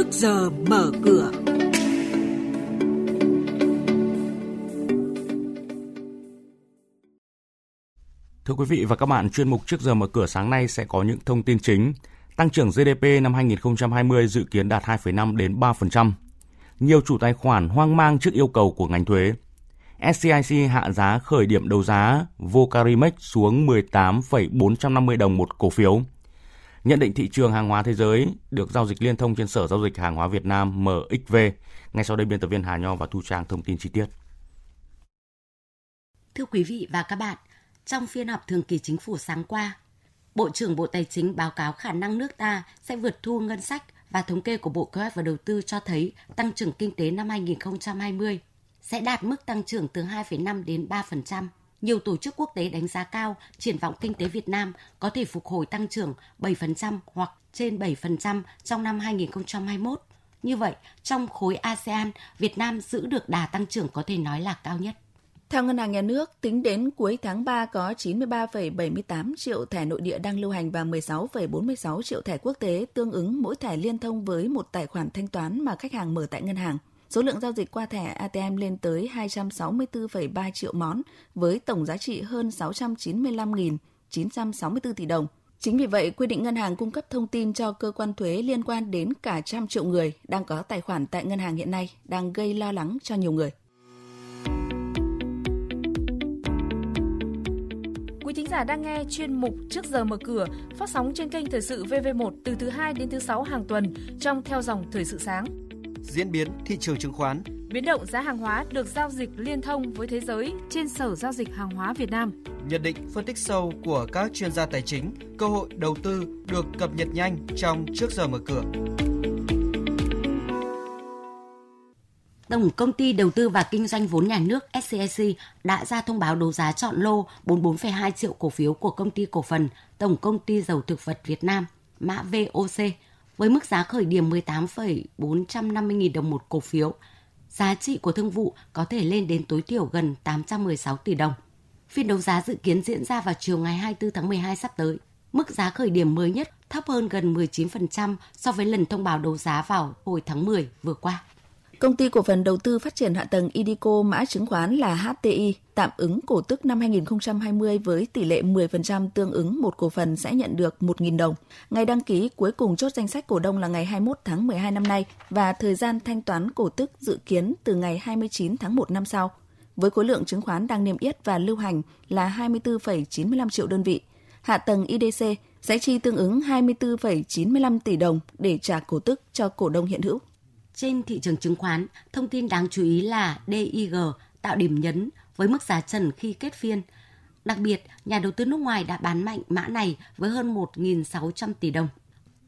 trước giờ mở cửa. Thưa quý vị và các bạn, chuyên mục trước giờ mở cửa sáng nay sẽ có những thông tin chính. Tăng trưởng GDP năm 2020 dự kiến đạt 2,5 đến 3%. Nhiều chủ tài khoản hoang mang trước yêu cầu của ngành thuế. SCIC hạ giá khởi điểm đấu giá Vocarimex xuống 18,450 đồng một cổ phiếu. Nhận định thị trường hàng hóa thế giới được giao dịch liên thông trên Sở Giao dịch Hàng hóa Việt Nam MXV. Ngay sau đây biên tập viên Hà Nho và Thu Trang thông tin chi tiết. Thưa quý vị và các bạn, trong phiên họp thường kỳ chính phủ sáng qua, Bộ trưởng Bộ Tài chính báo cáo khả năng nước ta sẽ vượt thu ngân sách và thống kê của Bộ Kế hoạch và Đầu tư cho thấy tăng trưởng kinh tế năm 2020 sẽ đạt mức tăng trưởng từ 2,5 đến 3%. Nhiều tổ chức quốc tế đánh giá cao triển vọng kinh tế Việt Nam có thể phục hồi tăng trưởng 7% hoặc trên 7% trong năm 2021. Như vậy, trong khối ASEAN, Việt Nam giữ được đà tăng trưởng có thể nói là cao nhất. Theo Ngân hàng Nhà nước, tính đến cuối tháng 3 có 93,78 triệu thẻ nội địa đang lưu hành và 16,46 triệu thẻ quốc tế tương ứng mỗi thẻ liên thông với một tài khoản thanh toán mà khách hàng mở tại ngân hàng. Số lượng giao dịch qua thẻ ATM lên tới 264,3 triệu món với tổng giá trị hơn 695.964 tỷ đồng. Chính vì vậy, quy định ngân hàng cung cấp thông tin cho cơ quan thuế liên quan đến cả trăm triệu người đang có tài khoản tại ngân hàng hiện nay đang gây lo lắng cho nhiều người. Quý thính giả đang nghe chuyên mục Trước giờ mở cửa phát sóng trên kênh Thời sự VV1 từ thứ 2 đến thứ 6 hàng tuần trong theo dòng Thời sự sáng. Diễn biến thị trường chứng khoán Biến động giá hàng hóa được giao dịch liên thông với thế giới trên Sở Giao dịch Hàng hóa Việt Nam. Nhận định phân tích sâu của các chuyên gia tài chính, cơ hội đầu tư được cập nhật nhanh trong Trước giờ mở cửa. Tổng công ty đầu tư và kinh doanh vốn nhà nước SCIC đã ra thông báo đấu giá chọn lô 44,2 triệu cổ phiếu của công ty cổ phần Tổng công ty dầu thực vật Việt Nam, mã VOC, với mức giá khởi điểm 18,450.000 đồng một cổ phiếu. Giá trị của thương vụ có thể lên đến tối thiểu gần 816 tỷ đồng. Phiên đấu giá dự kiến diễn ra vào chiều ngày 24 tháng 12 sắp tới. Mức giá khởi điểm mới nhất thấp hơn gần 19% so với lần thông báo đấu giá vào hồi tháng 10 vừa qua. Công ty cổ phần đầu tư phát triển hạ tầng Idico mã chứng khoán là HTI tạm ứng cổ tức năm 2020 với tỷ lệ 10% tương ứng một cổ phần sẽ nhận được 1.000 đồng. Ngày đăng ký cuối cùng chốt danh sách cổ đông là ngày 21 tháng 12 năm nay và thời gian thanh toán cổ tức dự kiến từ ngày 29 tháng 1 năm sau. Với khối lượng chứng khoán đang niêm yết và lưu hành là 24,95 triệu đơn vị, hạ tầng IDC sẽ chi tương ứng 24,95 tỷ đồng để trả cổ tức cho cổ đông hiện hữu. Trên thị trường chứng khoán, thông tin đáng chú ý là DIG tạo điểm nhấn với mức giá trần khi kết phiên. Đặc biệt, nhà đầu tư nước ngoài đã bán mạnh mã này với hơn 1.600 tỷ đồng.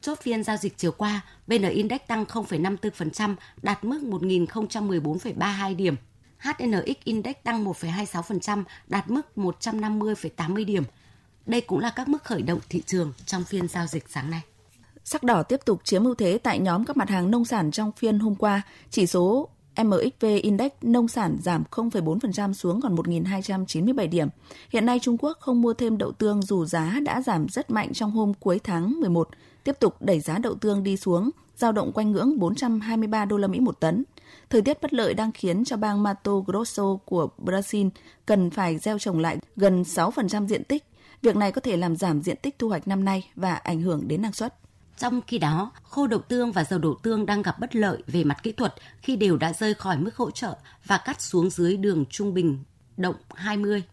Chốt phiên giao dịch chiều qua, VN Index tăng 0,54%, đạt mức 1.014,32 điểm. HNX Index tăng 1,26%, đạt mức 150,80 điểm. Đây cũng là các mức khởi động thị trường trong phiên giao dịch sáng nay. Sắc đỏ tiếp tục chiếm ưu thế tại nhóm các mặt hàng nông sản trong phiên hôm qua. Chỉ số MXV Index nông sản giảm 0,4% xuống còn 1.297 điểm. Hiện nay Trung Quốc không mua thêm đậu tương dù giá đã giảm rất mạnh trong hôm cuối tháng 11, tiếp tục đẩy giá đậu tương đi xuống, giao động quanh ngưỡng 423 đô la Mỹ một tấn. Thời tiết bất lợi đang khiến cho bang Mato Grosso của Brazil cần phải gieo trồng lại gần 6% diện tích. Việc này có thể làm giảm diện tích thu hoạch năm nay và ảnh hưởng đến năng suất. Trong khi đó, khô đậu tương và dầu đậu tương đang gặp bất lợi về mặt kỹ thuật khi đều đã rơi khỏi mức hỗ trợ và cắt xuống dưới đường trung bình động 20.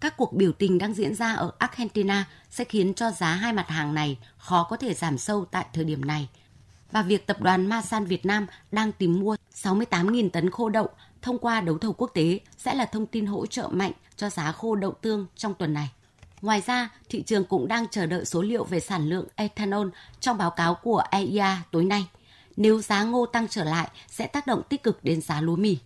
Các cuộc biểu tình đang diễn ra ở Argentina sẽ khiến cho giá hai mặt hàng này khó có thể giảm sâu tại thời điểm này. Và việc tập đoàn Masan Việt Nam đang tìm mua 68.000 tấn khô đậu thông qua đấu thầu quốc tế sẽ là thông tin hỗ trợ mạnh cho giá khô đậu tương trong tuần này. Ngoài ra, thị trường cũng đang chờ đợi số liệu về sản lượng ethanol trong báo cáo của EIA tối nay. Nếu giá ngô tăng trở lại sẽ tác động tích cực đến giá lúa mì.